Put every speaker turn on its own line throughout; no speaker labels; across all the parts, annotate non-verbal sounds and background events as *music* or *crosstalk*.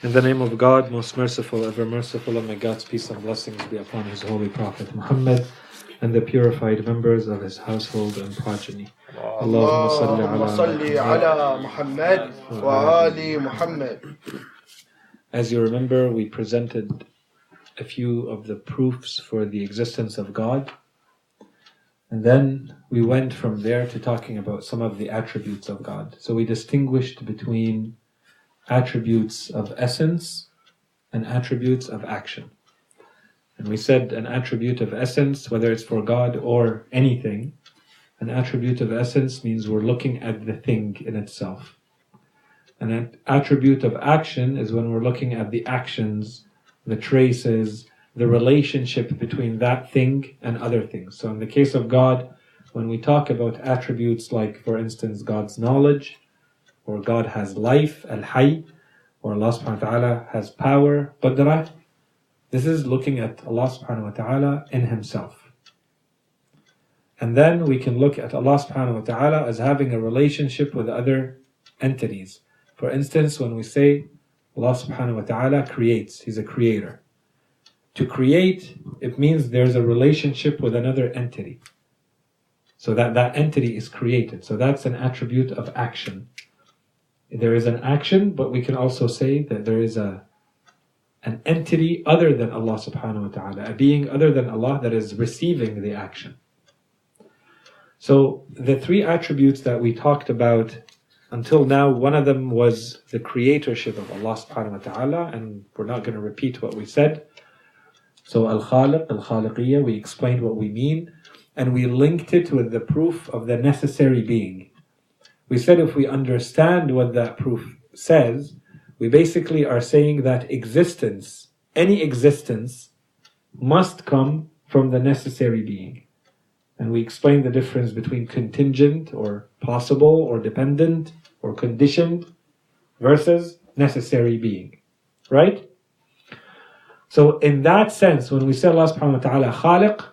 In the name of God, most merciful, ever merciful, and may God's peace and blessings be upon His holy Prophet Muhammad and the purified members of his household and progeny.
Allahumma salli ala, ala Muhammad wa ali Muhammad.
As you remember, we presented a few of the proofs for the existence of God. And then we went from there to talking about some of the attributes of God. So we distinguished between attributes of essence and attributes of action. And we said an attribute of essence, whether it's for God or anything, an attribute of essence means we're looking at the thing in itself. And An attribute of action is when we're looking at the actions, the traces, the relationship between that thing and other things. So in the case of God, when we talk about attributes like, for instance, God's knowledge, or God has life, al-hayy, or Allah subhanahu wa ta'ala has power, qadrah, this is looking at Allah subhanahu wa ta'ala in Himself. And then we can look at Allah subhanahu wa ta'ala as having a relationship with other entities. For instance, when we say Allah subhanahu wa ta'ala creates, He's a creator. To create, it means there's a relationship with another entity. So that that entity is created. So that's an attribute of action. There is an action, but we can also say that there is a an entity other than Allah subhanahu wa ta'ala, a being other than Allah that is receiving the action. So the three attributes that we talked about until now, one of them was the creatorship of Allah subhanahu wa ta'ala, and we're not going to repeat what we said. So al-khaliq, al-khaliqiyya, we explained what we mean, and we linked it with the proof of the necessary being. We said if we understand what that proof says, we basically are saying that existence, any existence, must come from the necessary being. And we explained the difference between contingent or possible or dependent or conditioned versus necessary being. Right? So in that sense, when we say Allah subhanahu wa ta'ala khaliq,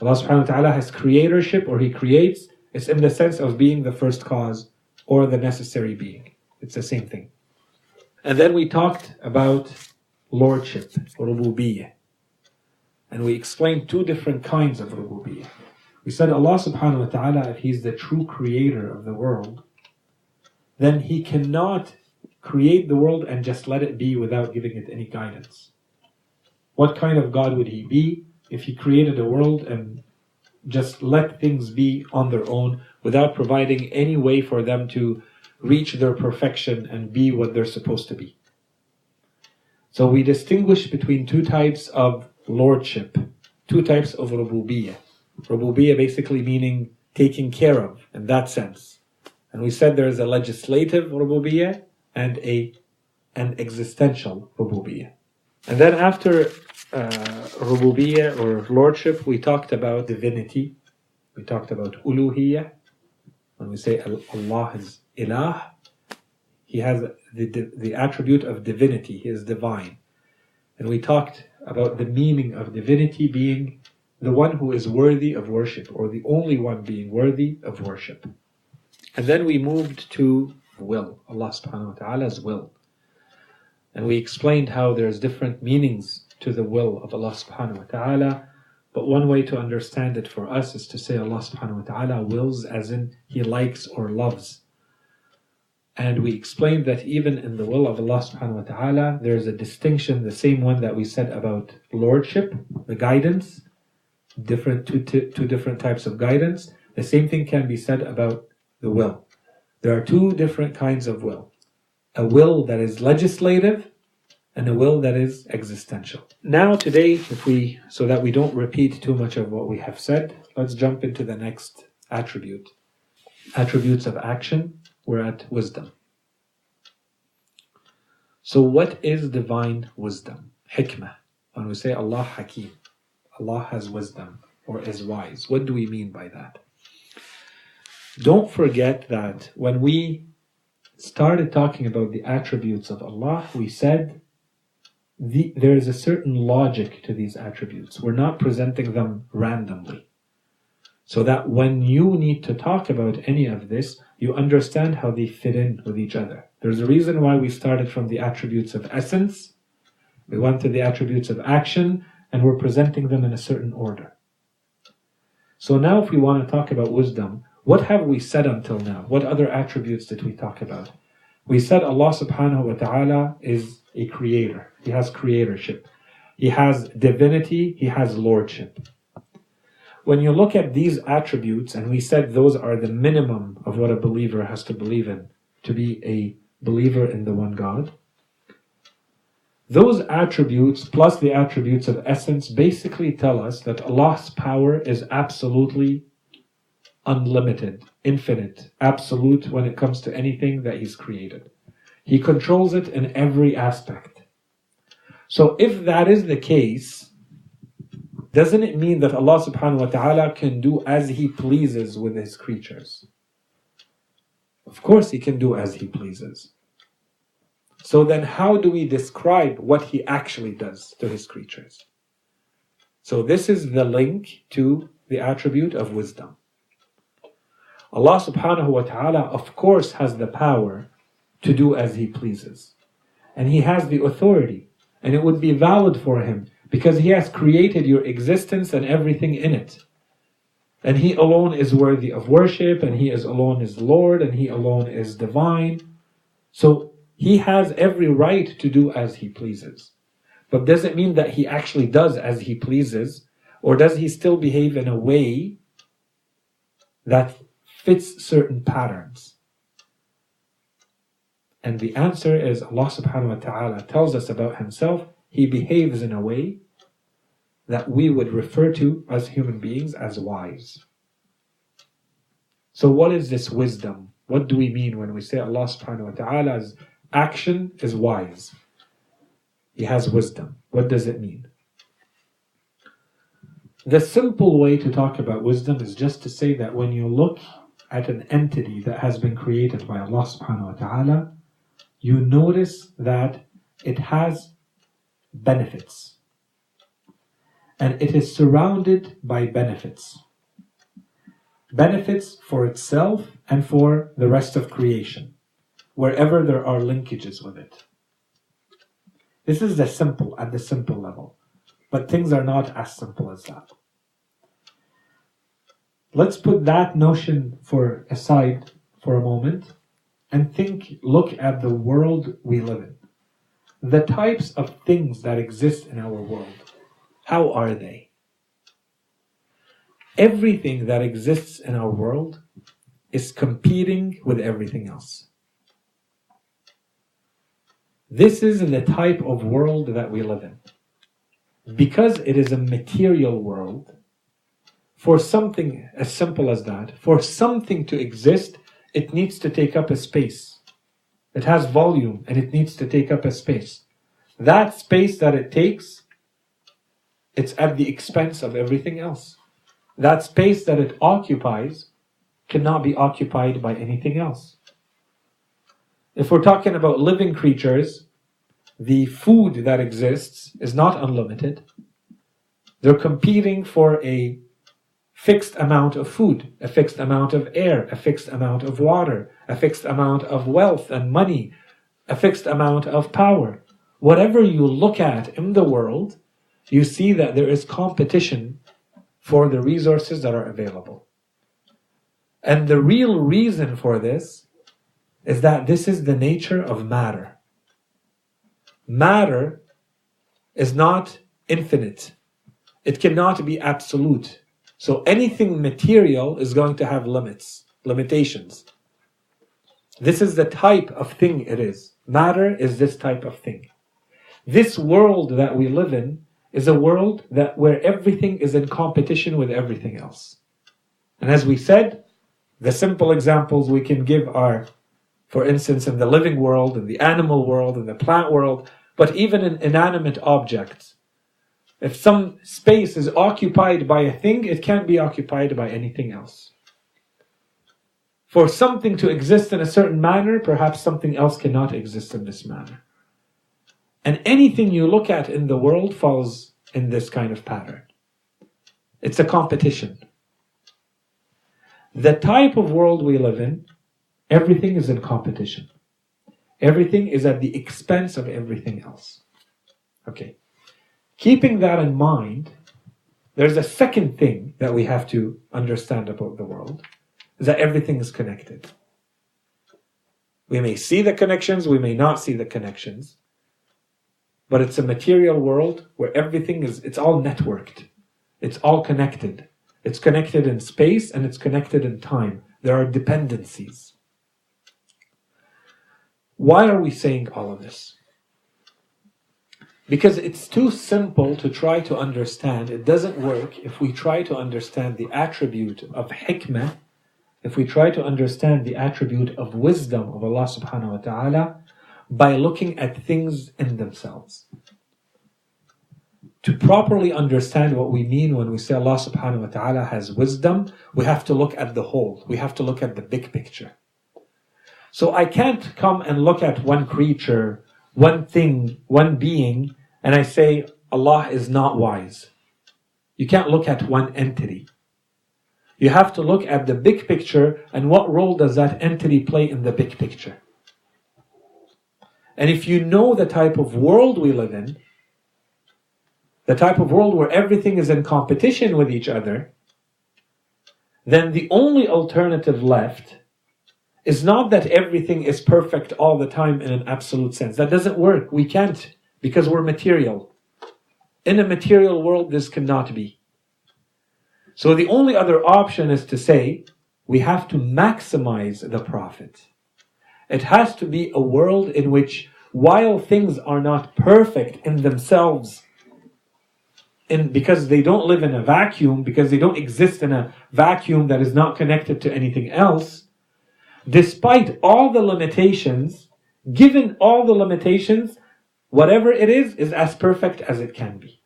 Allah subhanahu wa ta'ala has creatorship or He creates, it's in the sense of being the first cause or the necessary being. It's the same thing. And then we talked about lordship, rububiyyah. And we explained two different kinds of rububiyyah. We said Allah subhanahu wa ta'ala, if He's the true creator of the world, then He cannot create the world and just let it be without giving it any guidance. What kind of God would He be if He created a world and just let things be on their own without providing any way for them to reach their perfection and be what they're supposed to be. So we distinguish between two types of lordship, two types of rububiyyah. Rububiyyah basically meaning taking care of in that sense. And we said there is a legislative rububiyyah and a an existential rububiyyah. And then after uh, or lordship, we talked about divinity. We talked about uluhiyyah. When we say Allah is ilah, he has the, the attribute of divinity, he is divine. And we talked about the meaning of divinity being the one who is worthy of worship, or the only one being worthy of worship. And then we moved to will, Allah subhanahu wa ta'ala's will. And we explained how there's different meanings to the will of Allah subhanahu wa ta'ala. But one way to understand it for us is to say Allah subhanahu wa ta'ala wills as in He likes or loves. And we explained that even in the will of Allah subhanahu wa ta'ala, there is a distinction, the same one that we said about lordship, the guidance, different two, two different types of guidance. The same thing can be said about the will. There are two different kinds of will. A will that is legislative and a will that is existential. Now today, if we so that we don't repeat too much of what we have said, let's jump into the next attribute. Attributes of action we're at wisdom. So, what is divine wisdom? Hikmah. When we say Allah Hakim, Allah has wisdom or is wise, what do we mean by that? Don't forget that when we started talking about the attributes of Allah, we said the, there is a certain logic to these attributes. We're not presenting them randomly. So that when you need to talk about any of this, you understand how they fit in with each other. There's a reason why we started from the attributes of essence, we went to the attributes of action, and we're presenting them in a certain order. So now, if we want to talk about wisdom, what have we said until now? What other attributes did we talk about? We said Allah subhanahu wa ta'ala is a creator. He has creatorship. He has divinity. He has lordship. When you look at these attributes, and we said those are the minimum of what a believer has to believe in to be a believer in the one God, those attributes plus the attributes of essence basically tell us that Allah's power is absolutely unlimited, infinite, absolute when it comes to anything that He's created. He controls it in every aspect. So if that is the case, doesn't it mean that Allah subhanahu wa ta'ala can do as He pleases with His creatures? Of course, He can do as He pleases. So then, how do we describe what He actually does to His creatures? So, this is the link to the attribute of wisdom. Allah subhanahu wa ta'ala, of course, has the power to do as He pleases. And He has the authority. And it would be valid for Him because He has created your existence and everything in it. And He alone is worthy of worship, and He is alone is Lord, and He alone is divine. So He has every right to do as He pleases. But does it mean that He actually does as He pleases? Or does He still behave in a way that fits certain patterns? And the answer is Allah subhanahu wa ta'ala tells us about Himself he behaves in a way that we would refer to as human beings as wise. So, what is this wisdom? What do we mean when we say Allah subhanahu wa ta'ala's action is wise? He has wisdom. What does it mean? The simple way to talk about wisdom is just to say that when you look at an entity that has been created by Allah subhanahu wa ta'ala, you notice that it has benefits. And it is surrounded by benefits. Benefits for itself and for the rest of creation, wherever there are linkages with it. This is the simple, at the simple level. But things are not as simple as that. Let's put that notion for aside for a moment and think, look at the world we live in the types of things that exist in our world. How are they? Everything that exists in our world is competing with everything else. This is the type of world that we live in. Because it is a material world, for something as simple as that, for something to exist, it needs to take up a space. It has volume and it needs to take up a space. That space that it takes, it's at the expense of everything else. That space that it occupies cannot be occupied by anything else. If we're talking about living creatures, the food that exists is not unlimited. They're competing for a fixed amount of food, a fixed amount of air, a fixed amount of water, a fixed amount of wealth and money, a fixed amount of power. Whatever you look at in the world, you see that there is competition for the resources that are available. And the real reason for this is that this is the nature of matter. Matter is not infinite. It cannot be absolute. So anything material is going to have limits, limitations. This is the type of thing it is. Matter is this type of thing. This world that we live in is a world that where everything is in competition with everything else. And as we said, the simple examples we can give are, for instance, in the living world, in the animal world, in the plant world, but even in inanimate objects. If some space is occupied by a thing, it can't be occupied by anything else. For something to exist in a certain manner, perhaps something else cannot exist in this manner. And anything you look at in the world falls in this kind of pattern. It's a competition. The type of world we live in everything is in competition. Everything is at the expense of everything else. Okay. Keeping that in mind, there's a second thing that we have to understand about the world is that everything is connected. We may see the connections, we may not see the connections, but it's a material world where everything is, it's all networked. It's all connected. It's connected in space and it's connected in time. There are dependencies. Why are we saying all of this? Because it's too simple to try to understand. It doesn't work if we try to understand the attribute of hikmah, if we try to understand the attribute of wisdom of Allah subhanahu wa ta'ala by looking at things in themselves. To properly understand what we mean when we say Allah subhanahu wa ta'ala has wisdom, we have to look at the whole. We have to look at the big picture. So I can't come and look at one creature, one thing, one being, and I say Allah is not wise. You can't look at one entity. You have to look at the big picture and what role does that entity play in the big picture. And if you know the type of world we live in, the type of world where everything is in competition with each other, then the only alternative left is not that everything is perfect all the time in an absolute sense. That doesn't work. We can't because we're material. In a material world, this cannot be. So the only other option is to say we have to maximize the profit. It has to be a world in which, while things are not perfect in themselves, in, because they don't live in a vacuum, because they don't exist in a vacuum that is not connected to anything else, despite all the limitations, given all the limitations, whatever it is, is as perfect as it can be.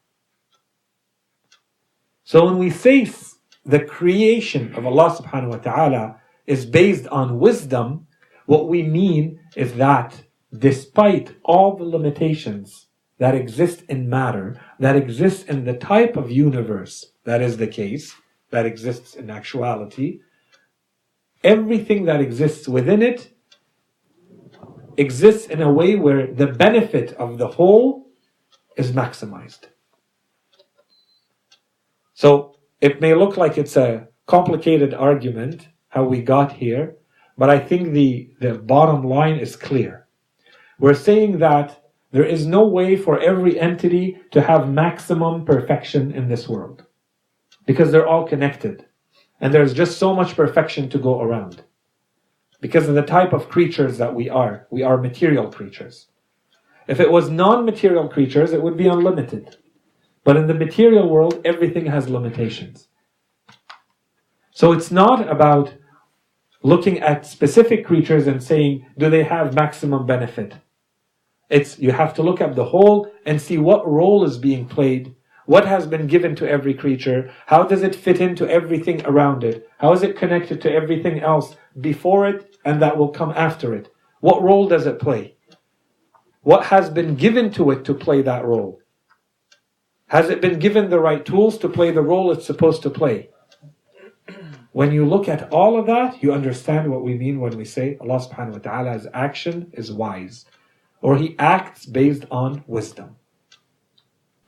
So when we say the creation of Allah subhanahu wa ta'ala is based on wisdom, what we mean is that despite all the limitations that exist in matter, that exist in the type of universe that is the case, that exists in actuality, everything that exists within it exists in a way where the benefit of the whole is maximized. So it may look like it's a complicated argument how we got here, but I think the, the bottom line is clear. We're saying that there is no way for every entity to have maximum perfection in this world because they're all connected. And there's just so much perfection to go around. Because of the type of creatures that we are, we are material creatures. If it was non material creatures, it would be unlimited. But in the material world, everything has limitations. So it's not about looking at specific creatures and saying, do they have maximum benefit? It's, you have to look at the whole and see what role is being played, what has been given to every creature, how does it fit into everything around it, how is it connected to everything else before it and that will come after it. What role does it play? What has been given to it to play that role? Has it been given the right tools to play the role it's supposed to play? *clears throat* When you look at all of that, you understand what we mean when we say Allah subhanahu wa ta'ala's action is wise, or He acts based on wisdom.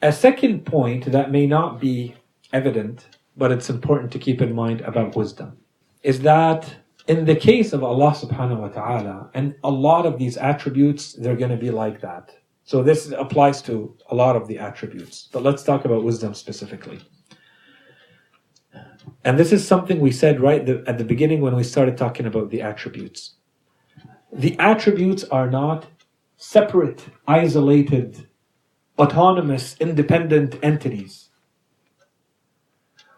A second point that may not be evident, but it's important to keep in mind about wisdom, is that in the case of Allah subhanahu wa ta'ala, and a lot of these attributes, they're going to be like that. So this applies to a lot of the attributes. But let's talk about wisdom specifically. And this is something we said right at the beginning when we started talking about the attributes. The attributes are not separate, isolated, autonomous, independent entities.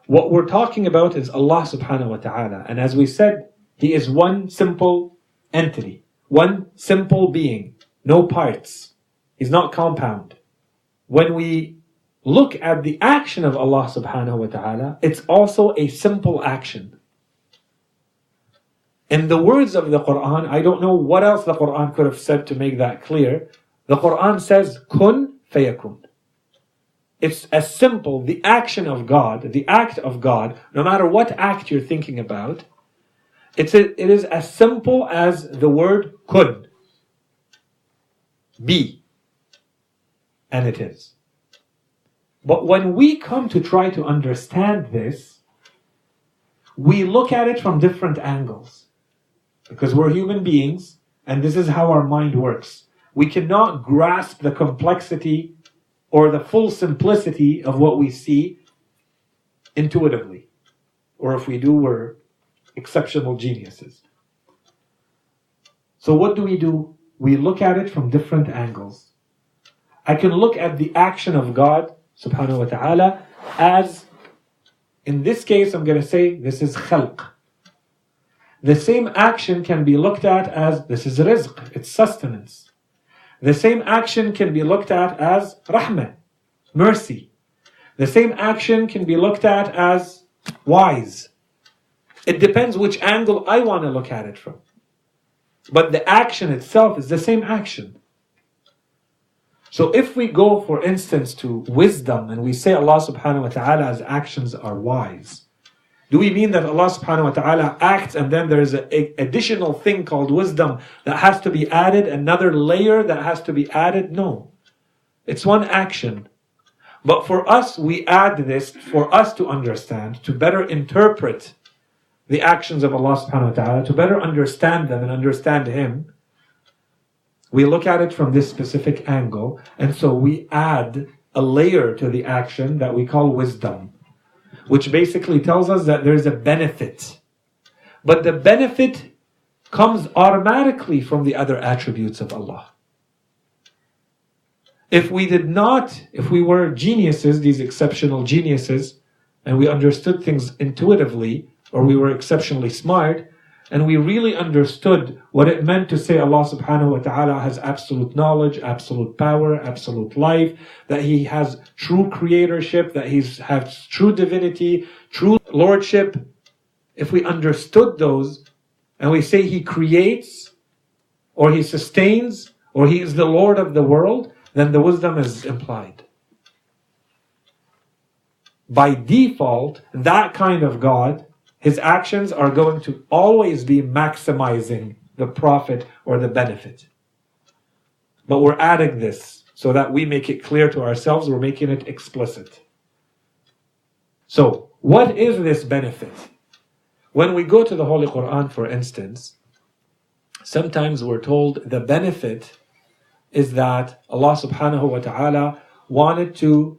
What we're talking about is Allah subhanahu wa ta'ala. And as we said, He is one simple entity, one simple being, no parts. He's not compound. When we look at the action of Allah subhanahu wa ta'ala, it's also a simple action. In the words of the Quran, I don't know what else the Quran could have said to make that clear. The Quran says, kun fayakun. It's as simple, the action of God, the act of God, no matter what act you're thinking about, It's a, it is as simple as the word kun. Be. And it is. But when we come to try to understand this, we look at it from different angles. Because we're human beings, and this is how our mind works. We cannot grasp the complexity or the full simplicity of what we see intuitively. Or if we do, we're exceptional geniuses. So what do we do? We look at it from different angles. I can look at the action of God subhanahu wa ta'ala as in this case I'm going to say this is khalq. The same action can be looked at as this is rizq, it's sustenance. The same action can be looked at as rahmah, mercy. The same action can be looked at as wise. It depends which angle I want to look at it from. But the action itself is the same action. So if we go, for instance, to wisdom and we say Allah subhanahu wa ta'ala's actions are wise, do we mean that Allah subhanahu wa ta'ala acts and then there's an additional thing called wisdom that has to be added, another layer that has to be added? No. It's one action. But for us, we add this for us to understand, to better interpret the actions of Allah subhanahu wa ta'ala, to better understand them and understand Him. We look at it from this specific angle, and so we add a layer to the action that we call wisdom, which basically tells us that there's a benefit. But the benefit comes automatically from the other attributes of Allah. If we did not, if we were geniuses, these exceptional geniuses, and we understood things intuitively, or we were exceptionally smart, and we really understood what it meant to say Allah subhanahu wa ta'ala has absolute knowledge, absolute power, absolute life, that He has true creatorship, that He has true divinity, true lordship. If we understood those and we say He creates, or He sustains, or He is the Lord of the world, then the wisdom is implied. By default, that kind of God his actions are going to always be maximizing the profit or the benefit. But we're adding this so that we make it clear to ourselves, we're making it explicit. So, what is this benefit? When we go to the Holy Quran, for instance, sometimes we're told the benefit is that Allah subhanahu wa ta'ala wanted to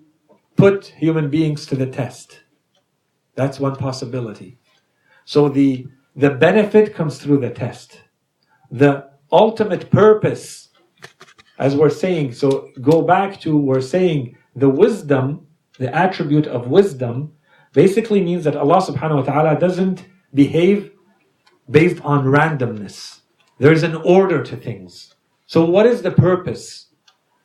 put human beings to the test. That's one possibility. So the, the benefit comes through the test. The ultimate purpose, as we're saying, so go back to, we're saying the wisdom, the attribute of wisdom, basically means that Allah subhanahu wa ta'ala doesn't behave based on randomness. There's an order to things. So what is the purpose?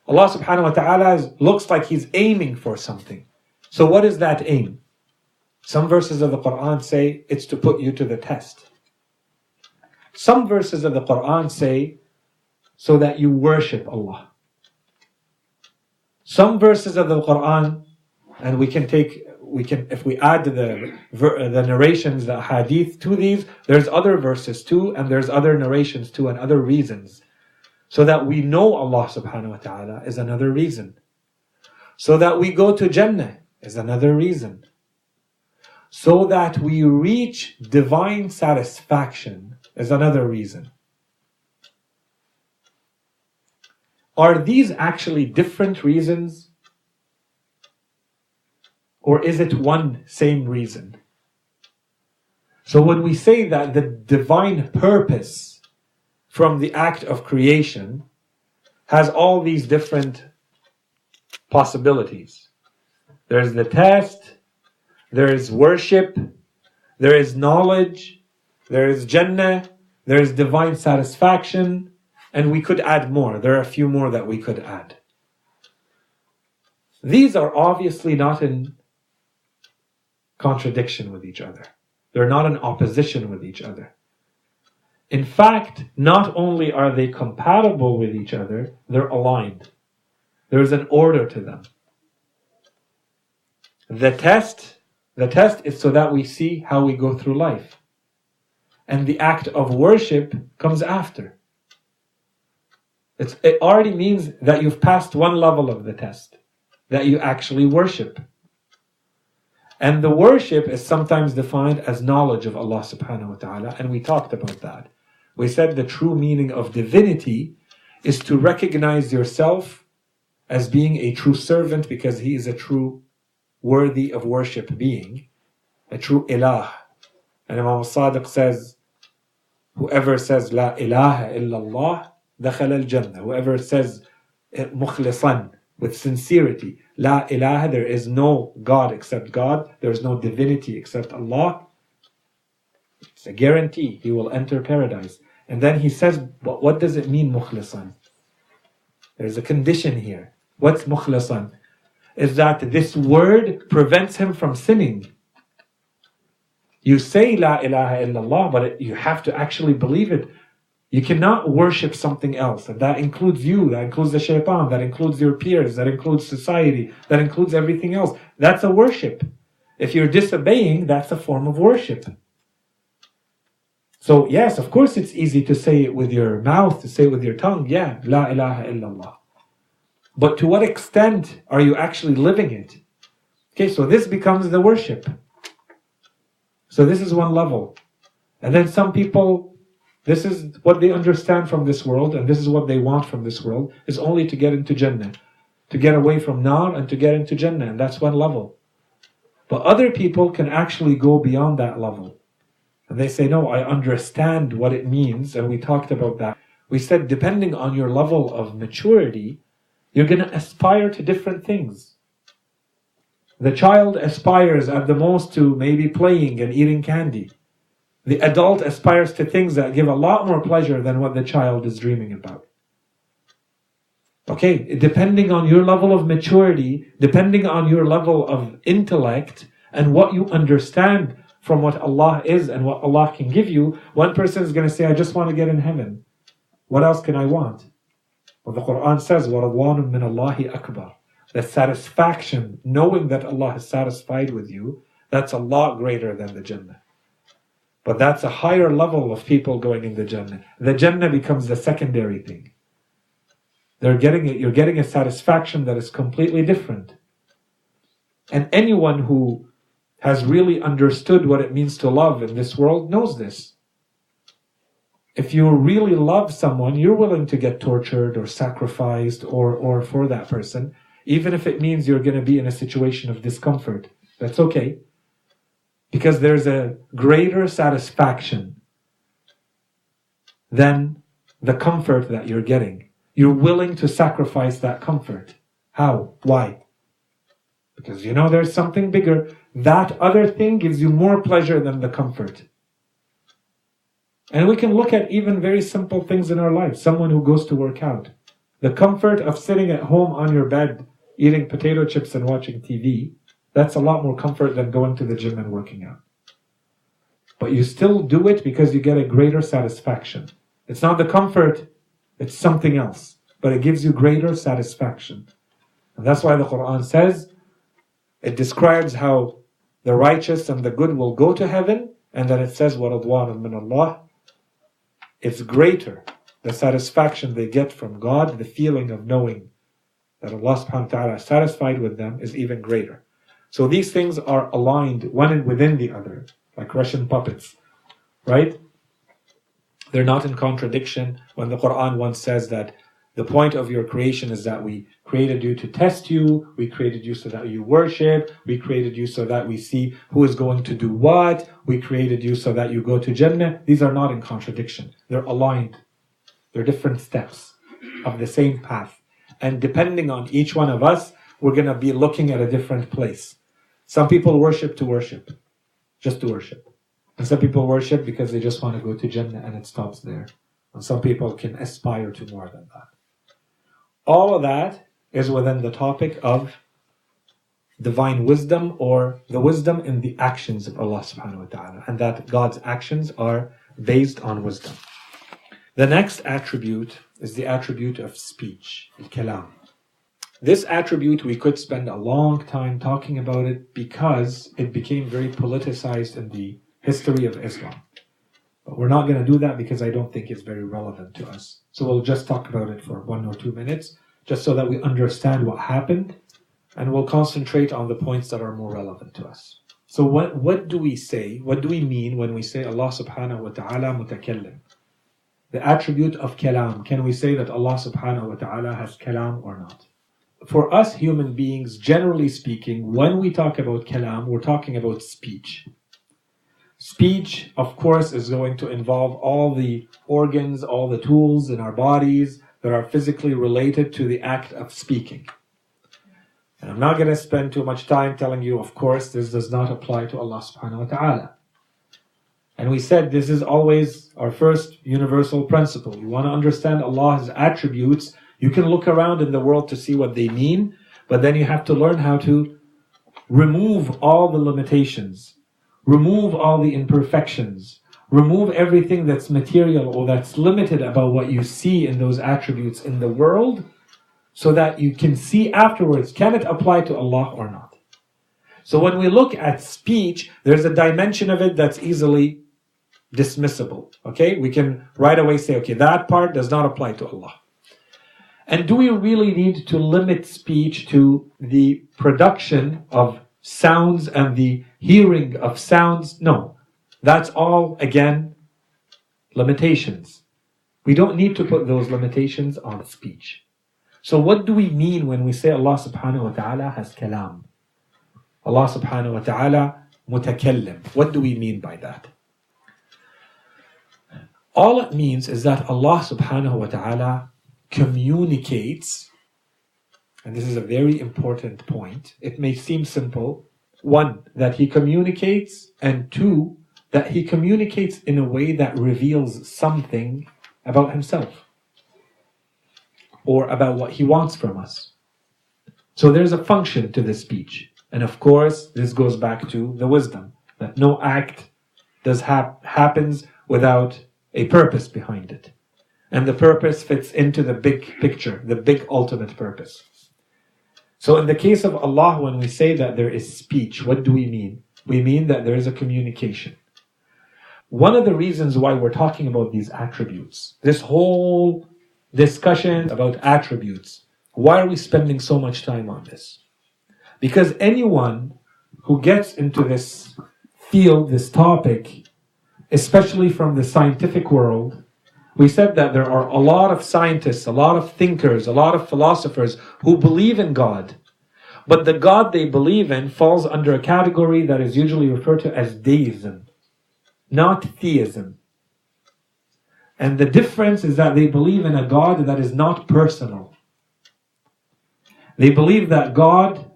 Allah subhanahu wa ta'ala looks like He's aiming for something. So what is that aim? Some verses of the Quran say it's to put you to the test. Some verses of the Quran say so that you worship Allah. Some verses of the Quran, and we can take, we can, if we add the, uh, the narrations, the hadith to these, there's other verses too, and there's other narrations too, and other reasons. So that we know Allah subhanahu wa ta'ala is another reason. So that we go to Jannah is another reason so that we reach divine satisfaction is another reason. Are these actually different reasons? Or is it one same reason? So when we say that the divine purpose from the act of creation has all these different possibilities. There's the test, there is worship, there is knowledge, there is Jannah, there is divine satisfaction, and we could add more. There are a few more that we could add. These are obviously not in contradiction with each other. They're not in opposition with each other. In fact, not only are they compatible with each other, they're aligned. There's an order to them. The test the test is so that we see how we go through life. and the act of worship comes after. It's, it already means that you've passed one level of the test, that you actually worship. And the worship is sometimes defined as knowledge of Allah subhanahu wa ta'ala, and we talked about that. We said the true meaning of divinity is to recognize yourself as being a true servant because he is a true worthy of worship being, a true ilah. And Imam Sadiq says, whoever says La ilaha illallah, dakhala al-jannah. Whoever says eh, mukhlisan, with sincerity, La ilaha, there is no God except God, there is no divinity except Allah, it's a guarantee he will enter paradise. And then he says, but what does it mean, mukhlisan? There's a condition here. What's mukhlisan? Is that this word prevents him from sinning. You say La ilaha illallah, but it, you have to actually believe it. You cannot worship something else. And that includes you, that includes the shaitan, that includes your peers, that includes society, that includes everything else. That's a worship. If you're disobeying, that's a form of worship. So, yes, of course, it's easy to say it with your mouth, to say it with your tongue. Yeah, La ilaha illallah. But to what extent are you actually living it? Okay, so this becomes the worship. So this is one level. And then some people, this is what they understand from this world, and this is what they want from this world, is only to get into Jannah. To get away from Nar and to get into Jannah, and that's one level. But other people can actually go beyond that level. And they say, no, I understand what it means, and we talked about that. We said, depending on your level of maturity, you're going to aspire to different things. The child aspires at the most to maybe playing and eating candy. The adult aspires to things that give a lot more pleasure than what the child is dreaming about. Okay, depending on your level of maturity, depending on your level of intellect, and what you understand from what Allah is and what Allah can give you, one person is going to say, I just want to get in heaven. What else can I want? Well, the Quran says, وَرَضْوَانٌ مِّنَ اللَّهِ أَكْبَرُ the satisfaction, knowing that Allah is satisfied with you, that's a lot greater than the Jannah. But that's a higher level of people going in the Jannah. The Jannah becomes the secondary thing. They're getting it, you're getting a satisfaction that is completely different. And anyone who has really understood what it means to love in this world knows this. If you really love someone, you're willing to get tortured or sacrificed or, or for that person even if it means you're going to be in a situation of discomfort. That's okay. Because there's a greater satisfaction than the comfort that you're getting. You're willing to sacrifice that comfort. How? Why? Because you know there's something bigger. That other thing gives you more pleasure than the comfort. And we can look at even very simple things in our lives. Someone who goes to work out. The comfort of sitting at home on your bed eating potato chips and watching TV, that's a lot more comfort than going to the gym and working out. But you still do it because you get a greater satisfaction. It's not the comfort, it's something else. But it gives you greater satisfaction. And that's why the Quran says, it describes how the righteous and the good will go to heaven, and then it says, وَرَضْوَانٌ مِّنَ اللَّهِ it's greater, the satisfaction they get from God, the feeling of knowing that Allah subhanahu wa ta'ala is satisfied with them is even greater. So these things are aligned one within the other, like Russian puppets, right? They're not in contradiction when the Quran once says that the point of your creation is that we created you to test you, we created you so that you worship, we created you so that we see who is going to do what, we created you so that you go to Jannah. These are not in contradiction. They're aligned. They're different steps of the same path. And depending on each one of us, we're going to be looking at a different place. Some people worship to worship, just to worship. And some people worship because they just want to go to Jannah and it stops there. And some people can aspire to more than that. All of that is within the topic of divine wisdom or the wisdom in the actions of Allah subhanahu wa ta'ala. And that God's actions are based on wisdom. The next attribute is the attribute of speech, al-kalam. This attribute, we could spend a long time talking about it because it became very politicized in the history of Islam. But we're not going to do that because I don't think it's very relevant to us. So we'll just talk about it for one or two minutes, just so that we understand what happened, and we'll concentrate on the points that are more relevant to us. So what, what do we say? What do we mean when we say Allah subhanahu wa ta'ala mutakallim? The attribute of kalam. Can we say that Allah subhanahu wa ta'ala has kalam or not? For us human beings, generally speaking, when we talk about kalam, we're talking about speech. Speech, of course, is going to involve all the organs, all the tools in our bodies that are physically related to the act of speaking. And I'm not going to spend too much time telling you, of course, this does not apply to Allah subhanahu wa ta'ala. And we said this is always our first universal principle. You want to understand Allah's attributes, you can look around in the world to see what they mean, but then you have to learn how to remove all the limitations Remove all the imperfections. Remove everything that's material or that's limited about what you see in those attributes in the world so that you can see afterwards can it apply to Allah or not. So when we look at speech, there's a dimension of it that's easily dismissible. Okay? We can right away say, okay, that part does not apply to Allah. And do we really need to limit speech to the production of sounds and the hearing of sounds. No, that's all, again, limitations. We don't need to put those limitations on speech. So what do we mean when we say Allah subhanahu wa ta'ala has kalam? Allah subhanahu wa ta'ala mutakallim. What do we mean by that? All it means is that Allah subhanahu wa ta'ala communicates and this is a very important point. It may seem simple. One, that he communicates, and two, that he communicates in a way that reveals something about himself or about what he wants from us. So there's a function to this speech. And of course, this goes back to the wisdom that no act does hap- happens without a purpose behind it. And the purpose fits into the big picture, the big ultimate purpose. So in the case of Allah, when we say that there is speech, what do we mean? We mean that there is a communication. One of the reasons why we're talking about these attributes, this whole discussion about attributes, why are we spending so much time on this? Because anyone who gets into this field, this topic, especially from the scientific world, we said that there are a lot of scientists, a lot of thinkers, a lot of philosophers who believe in God. But the God they believe in falls under a category that is usually referred to as deism, not theism. And the difference is that they believe in a God that is not personal. They believe that God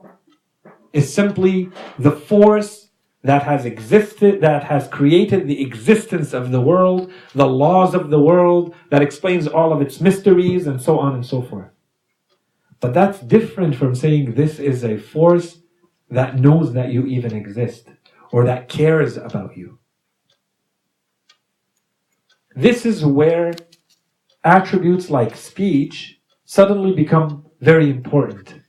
is simply the force that has existed, that has created the existence of the world, the laws of the world, that explains all of its mysteries, and so on and so forth. But that's different from saying this is a force that knows that you even exist, or that cares about you. This is where attributes like speech suddenly become very important.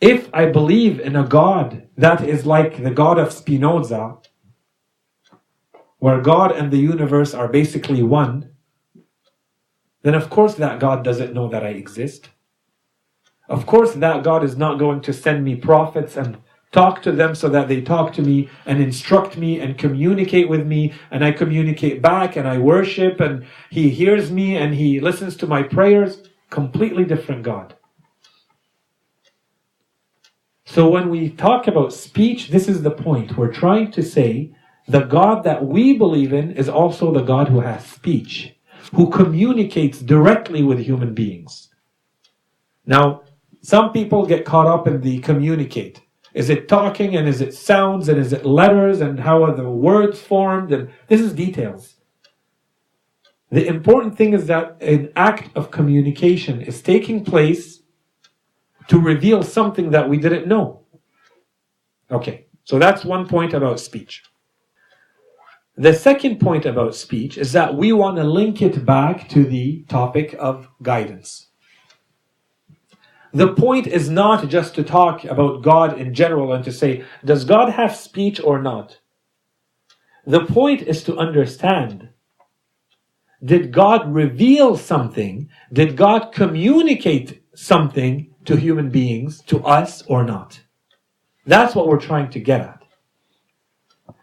If I believe in a God that is like the God of Spinoza, where God and the universe are basically one, then of course that God doesn't know that I exist. Of course that God is not going to send me prophets and talk to them so that they talk to me and instruct me and communicate with me and I communicate back and I worship and he hears me and he listens to my prayers. Completely different God. So when we talk about speech, this is the point. We're trying to say the God that we believe in is also the God who has speech, who communicates directly with human beings. Now, some people get caught up in the communicate. Is it talking and is it sounds and is it letters and how are the words formed? And this is details. The important thing is that an act of communication is taking place to reveal something that we didn't know. Okay, so that's one point about speech. The second point about speech is that we want to link it back to the topic of guidance. The point is not just to talk about God in general and to say, does God have speech or not? The point is to understand did God reveal something? Did God communicate something to human beings, to us, or not? That's what we're trying to get at.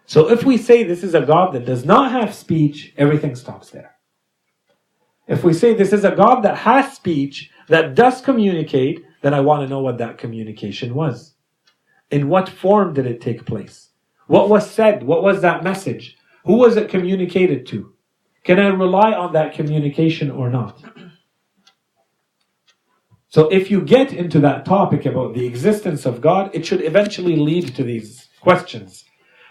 So if we say this is a God that does not have speech, everything stops there. If we say this is a God that has speech, that does communicate, then I want to know what that communication was. In what form did it take place? What was said? What was that message? Who was it communicated to? Can I rely on that communication or not? So if you get into that topic about the existence of God, it should eventually lead to these questions.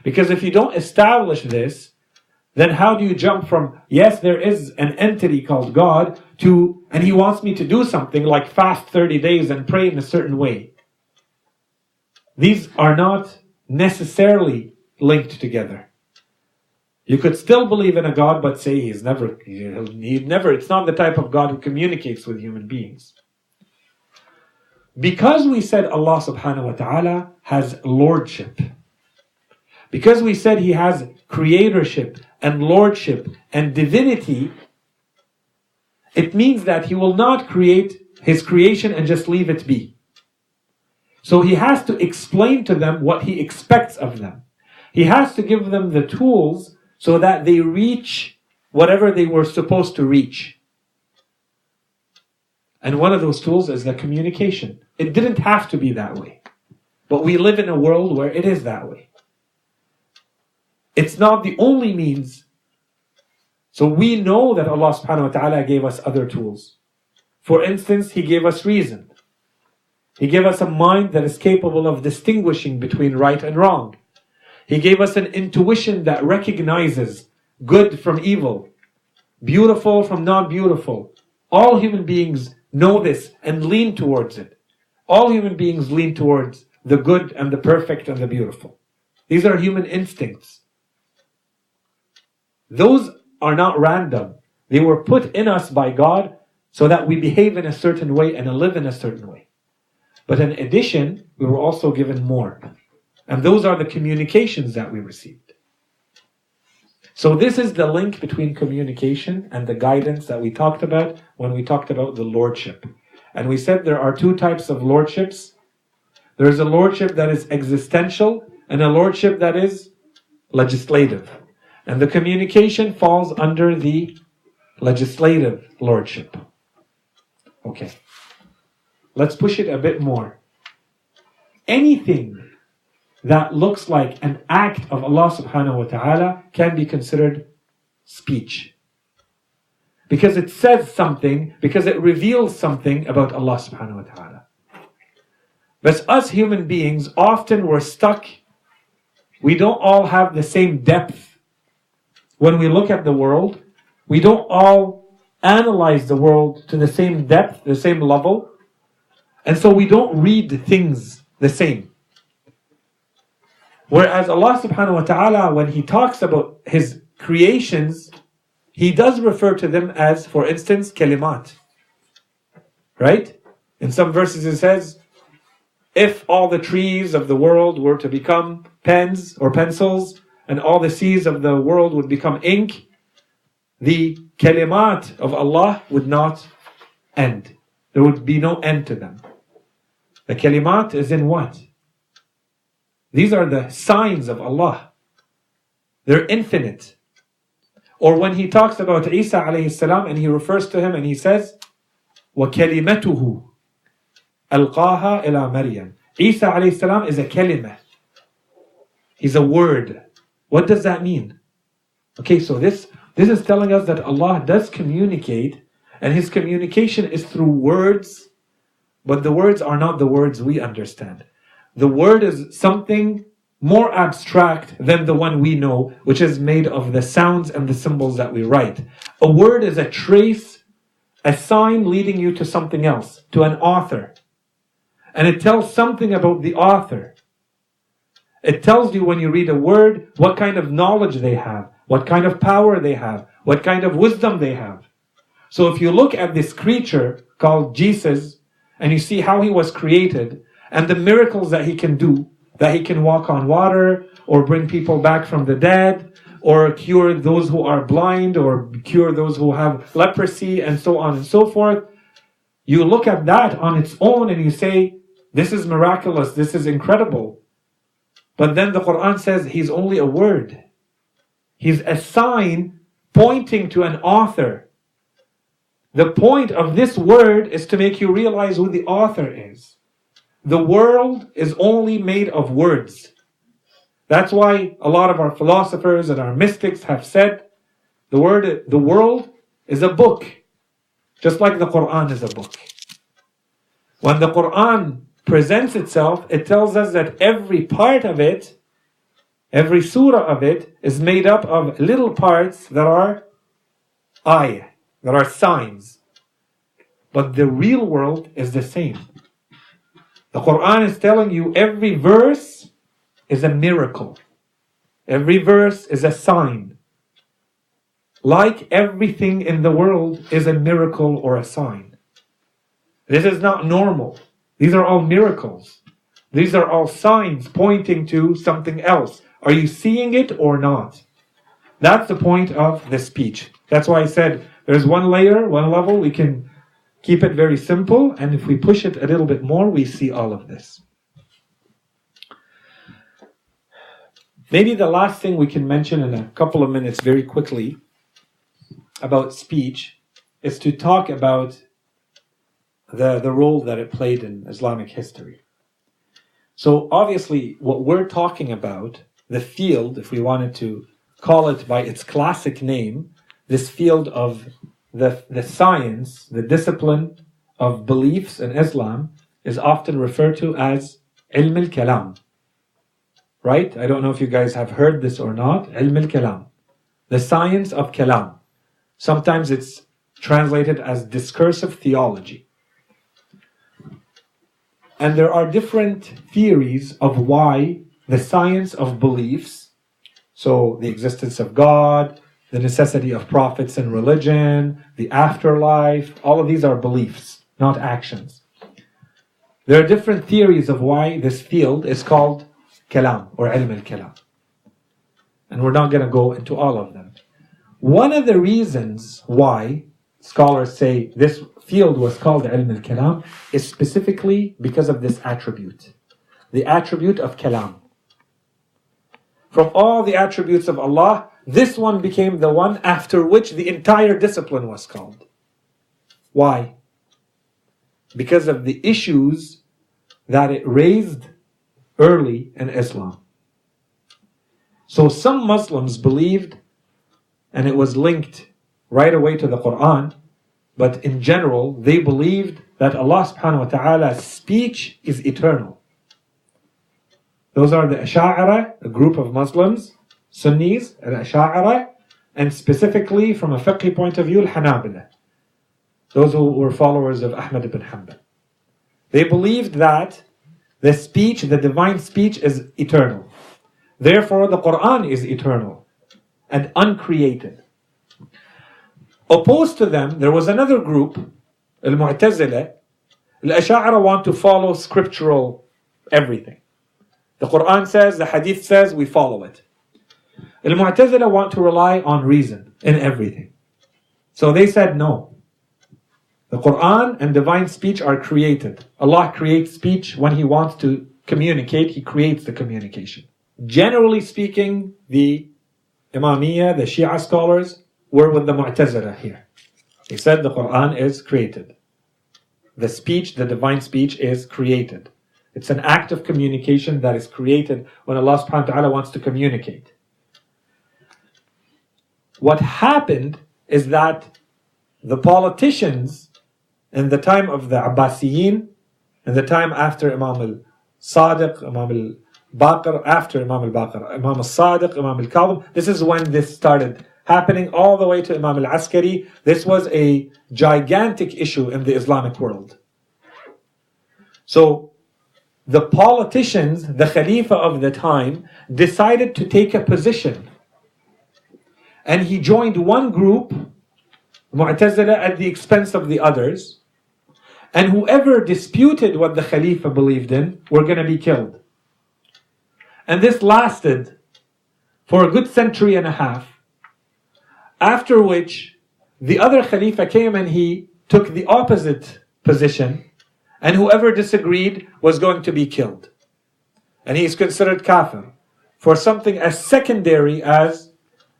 Because if you don't establish this, then how do you jump from, yes, there is an entity called God, to, and he wants me to do something like fast 30 days and pray in a certain way? These are not necessarily linked together. You could still believe in a God, but say he's never, he never, it's not the type of God who communicates with human beings. Because we said Allah subhanahu wa ta'ala has lordship, because we said he has creatorship and lordship and divinity, it means that he will not create his creation and just leave it be. So he has to explain to them what he expects of them. He has to give them the tools so that they reach whatever they were supposed to reach. And one of those tools is the communication. It didn't have to be that way. But we live in a world where it is that way. It's not the only means. So we know that Allah subhanahu wa ta'ala gave us other tools. For instance, He gave us reason. He gave us a mind that is capable of distinguishing between right and wrong. He gave us an intuition that recognizes good from evil, beautiful from non beautiful. All human beings know this and lean towards it. All human beings lean towards the good and the perfect and the beautiful. These are human instincts. Those are not random. They were put in us by God so that we behave in a certain way and live in a certain way. But in addition, we were also given more. And those are the communications that we received. So this is the link between communication and the guidance that we talked about when we talked about the lordship. And we said there are two types of lordships. There is a lordship that is existential and a lordship that is legislative. And the communication falls under the legislative lordship. Okay. Let's push it a bit more. Anything that looks like an act of Allah subhanahu wa ta'ala can be considered speech. Because it says something, because it reveals something about Allah subhanahu wa ta'ala. But us human beings, often we're stuck. We don't all have the same depth. When we look at the world, we don't all analyze the world to the same depth, the same level. And so we don't read things the same. Whereas Allah subhanahu wa ta'ala, when He talks about His creations, He does refer to them as, for instance, kalimat. Right? In some verses it says, if all the trees of the world were to become pens or pencils, and all the seas of the world would become ink, the kalimat of Allah would not end. There would be no end to them. The kalimat is in what? These are the signs of Allah. They're infinite. Or when he talks about Isa alayhi salam and he refers to him and he says, وَكَلِمَتُهُ أَلْقَاهَا إِلَى مَرْيَمَ Isa alayhi salam is a kalimah. He's a word. What does that mean? Okay, so this, this is telling us that Allah does communicate and His communication is through words, but the words are not the words we understand. The word is something more abstract than the one we know, which is made of the sounds and the symbols that we write. A word is a trace, a sign leading you to something else, to an author. And it tells something about the author. It tells you when you read a word what kind of knowledge they have, what kind of power they have, what kind of wisdom they have. So if you look at this creature called Jesus and you see how he was created, and the miracles that he can do, that he can walk on water or bring people back from the dead or cure those who are blind or cure those who have leprosy and so on and so forth. You look at that on its own and you say, this is miraculous, this is incredible. But then the Quran says he's only a word. He's a sign pointing to an author. The point of this word is to make you realize who the author is. The world is only made of words. That's why a lot of our philosophers and our mystics have said the word the world is a book, just like the Quran is a book. When the Quran presents itself, it tells us that every part of it, every surah of it, is made up of little parts that are ayah, that are signs. But the real world is the same. The Quran is telling you every verse is a miracle. Every verse is a sign. Like everything in the world is a miracle or a sign. This is not normal. These are all miracles. These are all signs pointing to something else. Are you seeing it or not? That's the point of the speech. That's why I said there's one layer, one level. We can keep it very simple. And if we push it a little bit more, we see all of this. Maybe the last thing we can mention in a couple of minutes, very quickly, about speech is to talk about the, the role that it played in Islamic history. So, obviously, what we're talking about, the field, if we wanted to call it by its classic name, this field of the, the science, the discipline of beliefs in Islam, is often referred to as ilm al kalam right? I don't know if you guys have heard this or not. Ilm al-kalam. The science of kalam. Sometimes it's translated as discursive theology. And there are different theories of why the science of beliefs, so the existence of God, the necessity of prophets and religion, the afterlife, all of these are beliefs, not actions. There are different theories of why this field is called kalam or ilm al-kalam. And we're not going to go into all of them. One of the reasons why scholars say this field was called ilm al-kalam is specifically because of this attribute. The attribute of kalam. From all the attributes of Allah, this one became the one after which the entire discipline was called. Why? Because of the issues that it raised early in Islam. So some Muslims believed, and it was linked right away to the Quran, but in general, they believed that Allah subhanahu wa ta'ala's speech is eternal. Those are the Asha'ira, a group of Muslims, Sunnis, the Asha'ira, and specifically from a fiqh point of view, Al-Hanabila. Those who were followers of Ahmad ibn Hanbal. They believed that the speech, the divine speech is eternal. Therefore, the Quran is eternal and uncreated. Opposed to them, there was another group, Al-Mu'tazila. Al-Ash'ara want to follow scriptural everything. The Quran says, the Hadith says, we follow it. Al-Mu'tazila want to rely on reason in everything. So they said no. The Quran and divine speech are created. Allah creates speech when He wants to communicate, He creates the communication. Generally speaking, the Imamiyya, the Shia scholars, were with the Mu'tazila here. They said the Quran is created. The speech, the divine speech, is created. It's an act of communication that is created when Allah subhanahu wa ta'ala wants to communicate. What happened is that the politicians in the time of the Abbasiyin, in the time after Imam al-Sadiq, Imam al-Baqir, after Imam al-Baqir, Imam al-Sadiq, Imam al-Kadhim, this is when this started happening all the way to Imam al-Askari. This was a gigantic issue in the Islamic world. So, the politicians, the Khalifa of the time, decided to take a position. And he joined one group, Mu'tazila, at the expense of the others. And whoever disputed what the Khalifa believed in were going to be killed. And this lasted for a good century and a half, after which the other Khalifa came and he took the opposite position, and whoever disagreed was going to be killed. And he is considered kafir for something as secondary as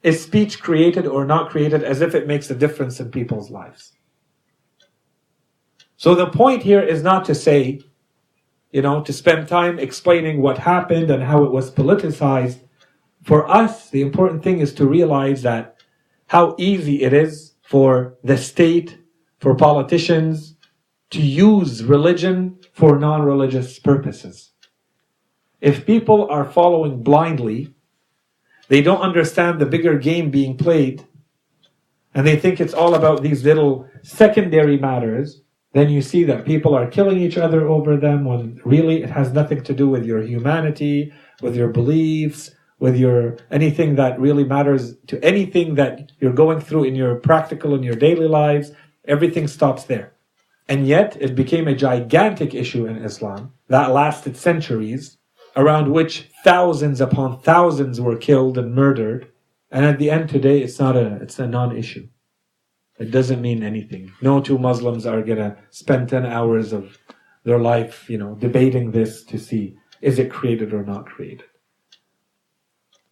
is speech created or not created, as if it makes a difference in people's lives. So the point here is not to say, you know, to spend time explaining what happened and how it was politicized. For us, the important thing is to realize that how easy it is for the state, for politicians to use religion for non-religious purposes. If people are following blindly, they don't understand the bigger game being played, and they think it's all about these little secondary matters, then you see that people are killing each other over them when really it has nothing to do with your humanity, with your beliefs, with your anything that really matters to anything that you're going through in your practical in your daily lives. Everything stops there. And yet it became a gigantic issue in Islam that lasted centuries, around which thousands upon thousands were killed and murdered. And at the end today, it's not a, it's a non-issue. It doesn't mean anything. No two Muslims are gonna spend 10 hours of their life, you know, debating this to see is it created or not created.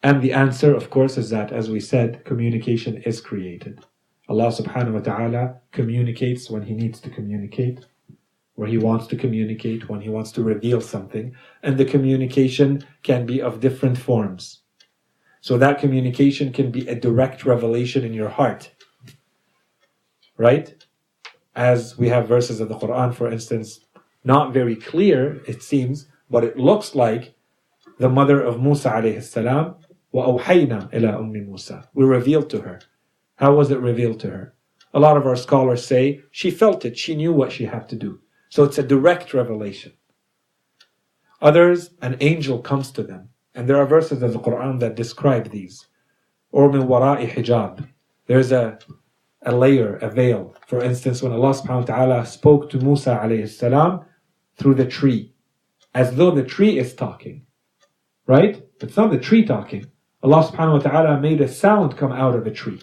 And the answer, of course, is that, as we said, communication is created. Allah subhanahu wa ta'ala communicates when He needs to communicate, where He wants to communicate, when He wants to reveal something, and the communication can be of different forms. So that communication can be a direct revelation in your heart. Right? As we have verses of the Quran, for instance, not very clear, it seems, but it looks like the mother of Musa alayhi salam وَأَوْحَيْنَا إِلَىٰ أُمِّ مُوسَى We revealed to her. How was it revealed to her? A lot of our scholars say she felt it, she knew what she had to do. So it's a direct revelation. Others, an angel comes to them. And there are verses of the Quran that describe these. Or min wara'i hijab. There's a, a layer, a veil. For instance, when Allah subhanahu wa ta'ala spoke to Musa alayhi salam through the tree, as though the tree is talking. Right? It's not the tree talking. Allah subhanahu wa ta'ala made a sound come out of the tree.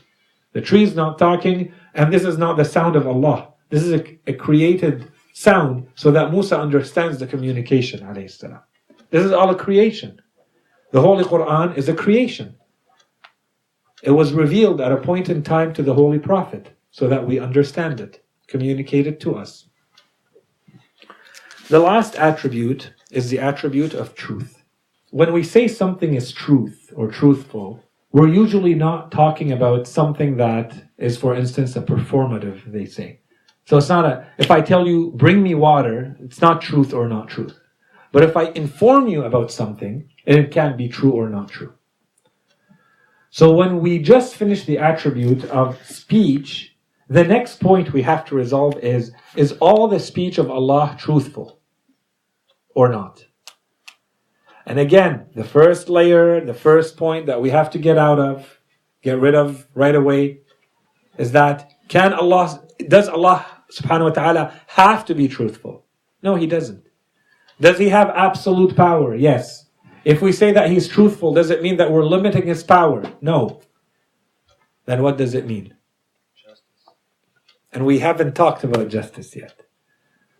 The tree is not talking, and this is not the sound of Allah. This is a, a created sound so that Musa understands the communication. This is all a creation. The Holy Quran is a creation. It was revealed at a point in time to the Holy Prophet so that we understand it, communicate it to us. The last attribute is the attribute of truth when we say something is truth or truthful, we're usually not talking about something that is, for instance, a performative, they say. So it's not a, if I tell you, bring me water, it's not truth or not truth. But if I inform you about something, it can be true or not true. So when we just finish the attribute of speech, the next point we have to resolve is, is all the speech of Allah truthful or not? And again, the first layer, the first point that we have to get out of, get rid of right away, is that can Allah, does Allah subhanahu wa ta'ala have to be truthful? No, He doesn't. Does He have absolute power? Yes. If we say that He's truthful, does it mean that we're limiting His power? No. Then what does it mean? Justice. And we haven't talked about justice yet.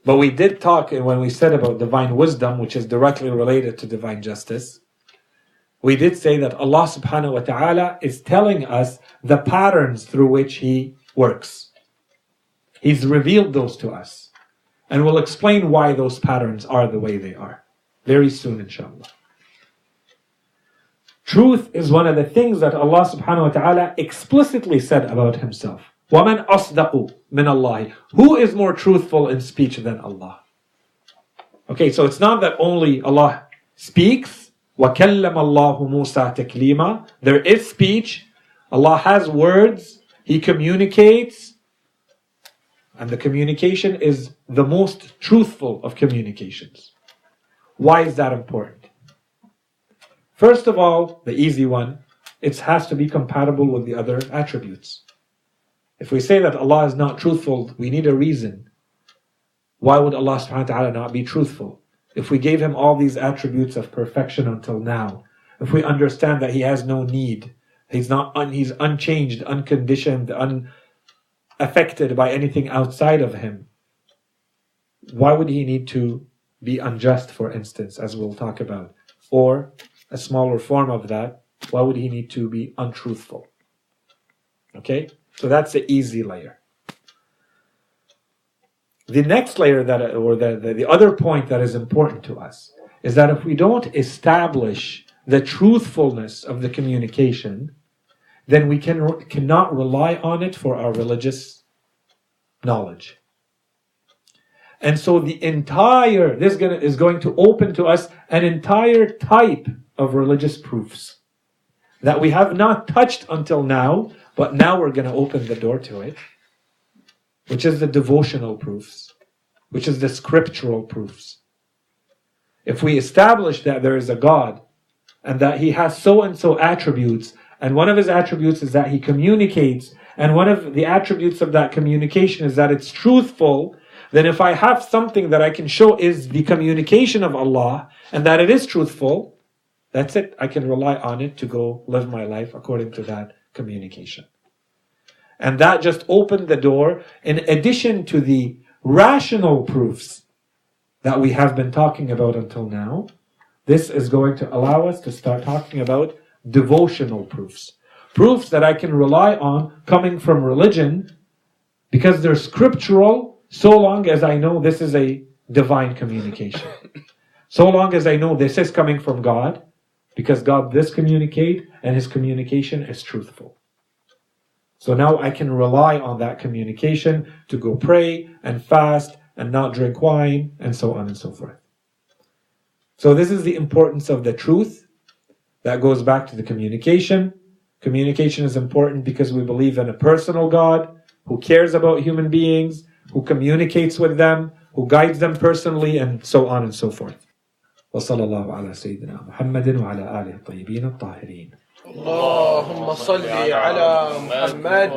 But we did talk when we said about divine wisdom, which is directly related to divine justice. We did say that Allah subhanahu wa ta'ala is telling us the patterns through which He works. He's revealed those to us. And we'll explain why those patterns are the way they are. Very soon, inshallah. Truth is one of the things that Allah subhanahu wa ta'ala explicitly said about Himself. وَمَنْ أَصْدَقُ مِنَ اللَّهِ Who is more truthful in speech than Allah? Okay, so it's not that only Allah speaks. وَكَلَّمَ اللَّهُ مُوسَى تَكْلِيمًا There is speech. Allah has words. He communicates. And the communication is the most truthful of communications. Why is that important? First of all, the easy one, it has to be compatible with the other attributes. If we say that Allah is not truthful, we need a reason. Why would Allah subhanahu wa ta'ala not be truthful? If we gave him all these attributes of perfection until now, if we understand that he has no need, he's not un, he's unchanged, unconditioned, unaffected by anything outside of him, why would he need to be unjust, for instance, as we'll talk about? Or a smaller form of that, why would he need to be untruthful? Okay? So that's the easy layer. The next layer that, or the, the, the other point that is important to us is that if we don't establish the truthfulness of the communication, then we can, cannot rely on it for our religious knowledge. And so the entire, this is going to open to us an entire type of religious proofs that we have not touched until now, but now we're going to open the door to it, which is the devotional proofs, which is the scriptural proofs. If we establish that there is a God and that he has so and so attributes, and one of his attributes is that he communicates, and one of the attributes of that communication is that it's truthful, then if I have something that I can show is the communication of Allah and that it is truthful, that's it. I can rely on it to go live my life according to that communication. And that just opened the door in addition to the rational proofs that we have been talking about until now. This is going to allow us to start talking about devotional proofs. Proofs that I can rely on coming from religion because they're scriptural so long as I know this is a divine communication. *coughs* So long as I know this is coming from God because God does communicate and his communication is truthful. So now I can rely on that communication to go pray and fast and not drink wine and so on and so forth. So this is the importance of the truth. That goes back to the communication. Communication is important because we believe in a personal God who cares about human beings, who communicates with them, who guides them personally, and so on and so forth. وصلى الله على سيدنا محمد وعلى آله الطيبين الطاهرين
اللهم صل على محمد